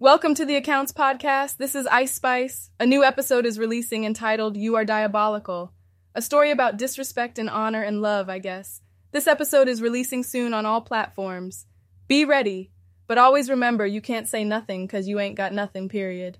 Welcome to the Accounts Podcast. This is Ice Spice. A new episode is releasing entitled You Are Diabolical, a story about disrespect and honor and love, I guess. This episode is releasing soon on all platforms. Be ready, but always remember you can't say nothing because you ain't got nothing, period.